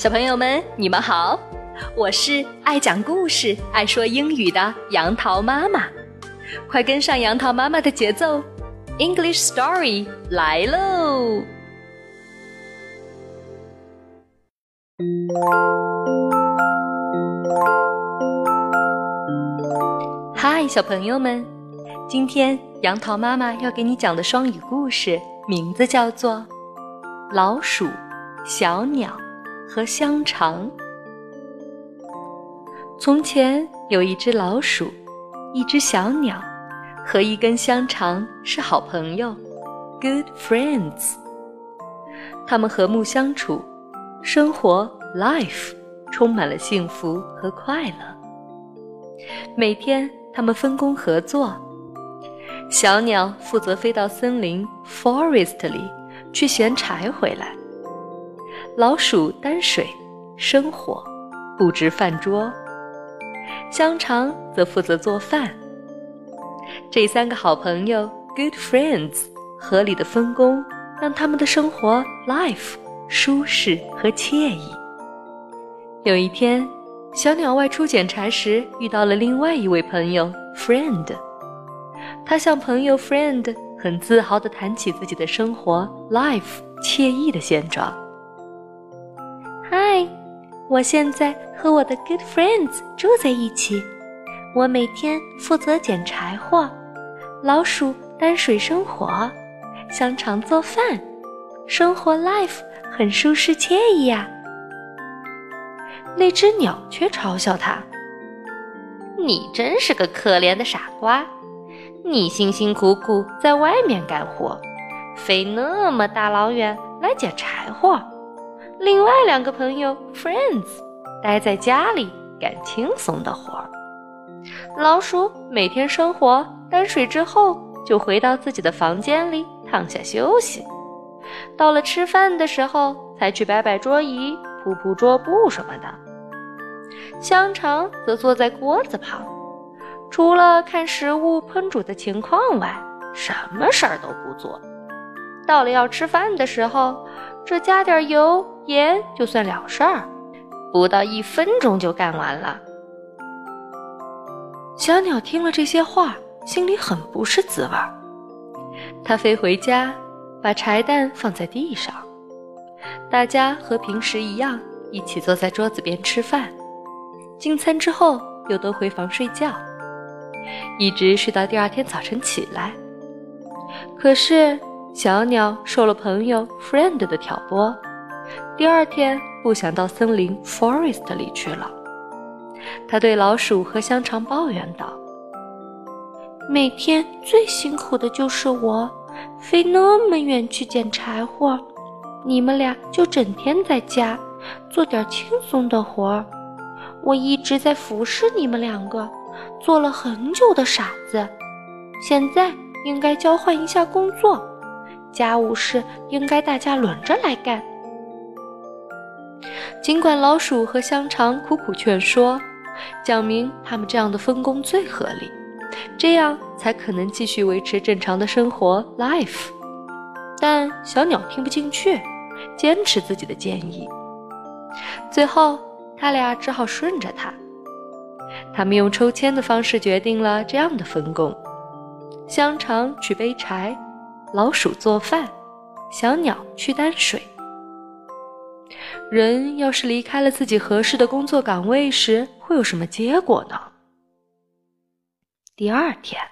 小朋友们，你们好，我是爱讲故事、爱说英语的杨桃妈妈，快跟上杨桃妈妈的节奏，English Story 来喽！嗨，小朋友们，今天杨桃妈妈要给你讲的双语故事名字叫做《老鼠、小鸟》。和香肠。从前有一只老鼠，一只小鸟，和一根香肠是好朋友，good friends。他们和睦相处，生活 life 充满了幸福和快乐。每天，他们分工合作，小鸟负责飞到森林 forest 里去衔柴回来。老鼠担水、生火、布置饭桌，香肠则负责做饭。这三个好朋友，good friends，合理的分工，让他们的生活 life 舒适和惬意。有一天，小鸟外出捡柴时，遇到了另外一位朋友 friend。他向朋友 friend 很自豪地谈起自己的生活 life 惬意的现状。我现在和我的 good friends 住在一起。我每天负责捡柴火，老鼠担水生火，香肠做饭，生活 life 很舒适惬意呀。那只鸟却嘲笑他：“你真是个可怜的傻瓜！你辛辛苦苦在外面干活，飞那么大老远来捡柴火。”另外两个朋友 friends 待在家里干轻松的活儿。老鼠每天生活担水之后，就回到自己的房间里躺下休息。到了吃饭的时候，才去摆摆桌椅、铺铺桌布什么的。香肠则坐在锅子旁，除了看食物烹煮的情况外，什么事儿都不做。到了要吃饭的时候，这加点油。盐就算了事儿，不到一分钟就干完了。小鸟听了这些话，心里很不是滋味儿。它飞回家，把柴蛋放在地上。大家和平时一样，一起坐在桌子边吃饭。进餐之后，又都回房睡觉，一直睡到第二天早晨起来。可是小鸟受了朋友 friend 的挑拨。第二天不想到森林 forest 里去了，他对老鼠和香肠抱怨道：“每天最辛苦的就是我，飞那么远去捡柴火，你们俩就整天在家做点轻松的活儿。我一直在服侍你们两个，做了很久的傻子。现在应该交换一下工作，家务事应该大家轮着来干。”尽管老鼠和香肠苦苦劝说，讲明他们这样的分工最合理，这样才可能继续维持正常的生活 life，但小鸟听不进去，坚持自己的建议。最后，他俩只好顺着他。他们用抽签的方式决定了这样的分工：香肠去背柴，老鼠做饭，小鸟去担水。人要是离开了自己合适的工作岗位时，会有什么结果呢？第二天，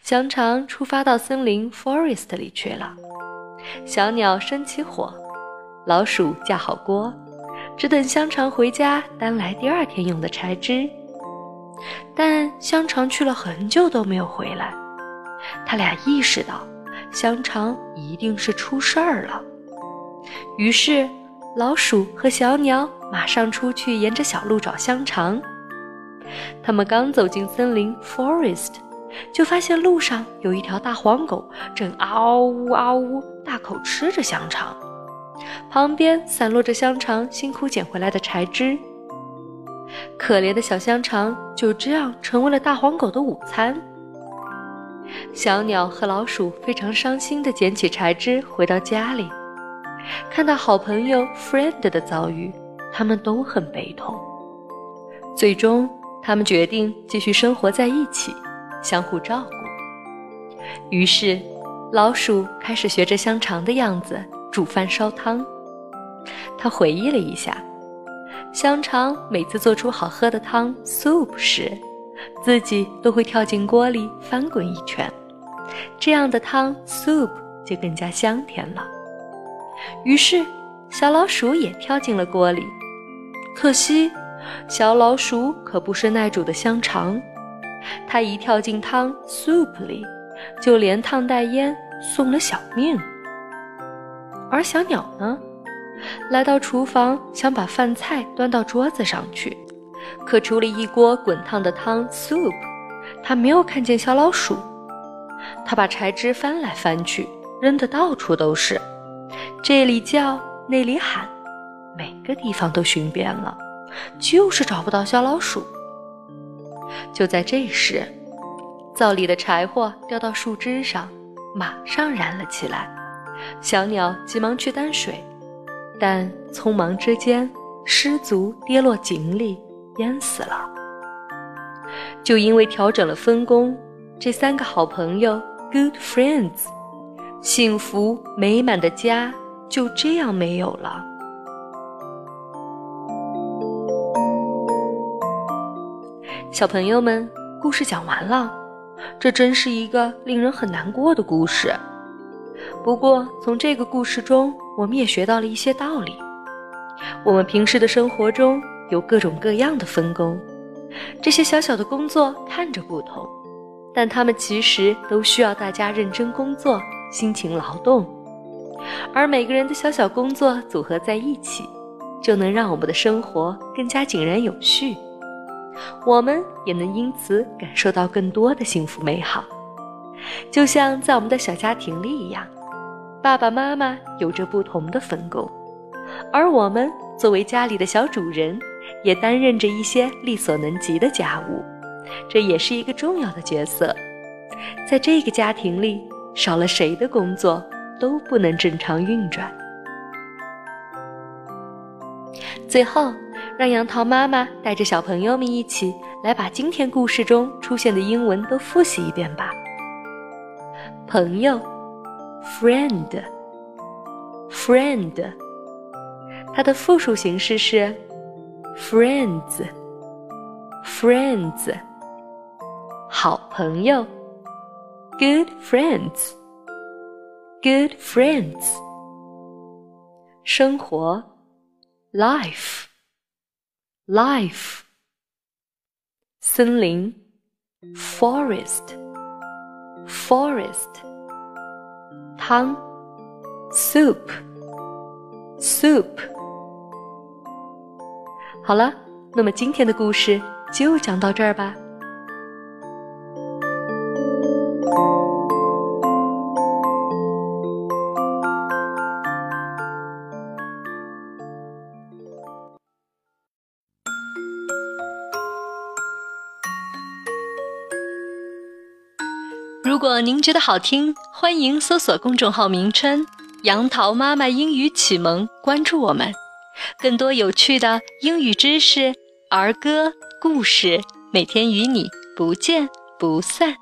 香肠出发到森林 forest 里去了。小鸟生起火，老鼠架好锅，只等香肠回家担来第二天用的柴枝。但香肠去了很久都没有回来，他俩意识到香肠一定是出事儿了，于是。老鼠和小鸟马上出去沿着小路找香肠。他们刚走进森林 （forest），就发现路上有一条大黄狗正嗷呜嗷呜大口吃着香肠，旁边散落着香肠辛苦捡回来的柴枝。可怜的小香肠就这样成为了大黄狗的午餐。小鸟和老鼠非常伤心地捡起柴枝回到家里。看到好朋友 Friend 的遭遇，他们都很悲痛。最终，他们决定继续生活在一起，相互照顾。于是，老鼠开始学着香肠的样子煮饭烧汤。他回忆了一下，香肠每次做出好喝的汤 soup 时，自己都会跳进锅里翻滚一圈，这样的汤 soup 就更加香甜了。于是，小老鼠也跳进了锅里，可惜。小老鼠可不是耐煮的香肠，它一跳进汤 soup 里，就连烫带烟，送了小命。而小鸟呢，来到厨房想把饭菜端到桌子上去，可除了一锅滚烫的汤 soup，它没有看见小老鼠。它把柴枝翻来翻去，扔得到处都是，这里叫那里喊，每个地方都寻遍了。就是找不到小老鼠。就在这时，灶里的柴火掉到树枝上，马上燃了起来。小鸟急忙去担水，但匆忙之间失足跌落井里，淹死了。就因为调整了分工，这三个好朋友 （good friends），幸福美满的家就这样没有了。小朋友们，故事讲完了，这真是一个令人很难过的故事。不过，从这个故事中，我们也学到了一些道理。我们平时的生活中有各种各样的分工，这些小小的工作看着不同，但它们其实都需要大家认真工作、辛勤劳动。而每个人的小小工作组合在一起，就能让我们的生活更加井然有序。我们也能因此感受到更多的幸福美好，就像在我们的小家庭里一样，爸爸妈妈有着不同的分工，而我们作为家里的小主人，也担任着一些力所能及的家务，这也是一个重要的角色。在这个家庭里，少了谁的工作都不能正常运转。最后。让杨桃妈妈带着小朋友们一起来把今天故事中出现的英文都复习一遍吧。朋友，friend，friend，它的复数形式是 friends，friends。好朋友 ，good friends，good friends。生活，life。life 森林 forest forest 汤 soup soup 好了，那么今天的故事就讲到这儿吧。 如果您觉得好听，欢迎搜索公众号名称“杨桃妈妈英语启蒙”，关注我们，更多有趣的英语知识、儿歌、故事，每天与你不见不散。